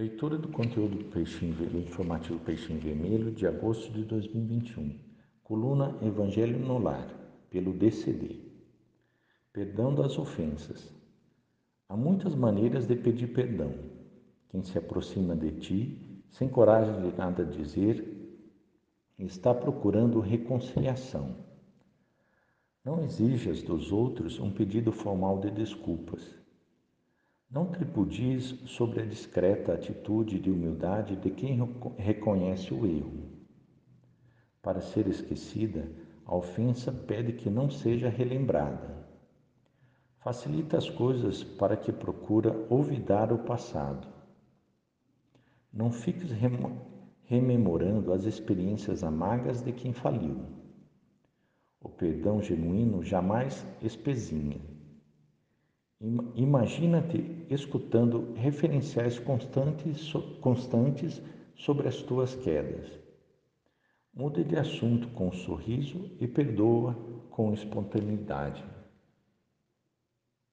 Leitura do conteúdo do, Peixinho, do informativo Peixinho Vermelho de agosto de 2021. Coluna Evangelho no Lar, pelo DCD. Perdão das ofensas. Há muitas maneiras de pedir perdão. Quem se aproxima de ti, sem coragem de nada dizer, está procurando reconciliação. Não exijas dos outros um pedido formal de desculpas. Não tripudies sobre a discreta atitude de humildade de quem reconhece o erro. Para ser esquecida, a ofensa pede que não seja relembrada. Facilita as coisas para que procura olvidar o passado. Não fiques rememorando as experiências amargas de quem faliu. O perdão genuíno jamais espezinha. Imagina-te escutando referenciais constantes, constantes sobre as tuas quedas. Mude de assunto com um sorriso e perdoa com espontaneidade.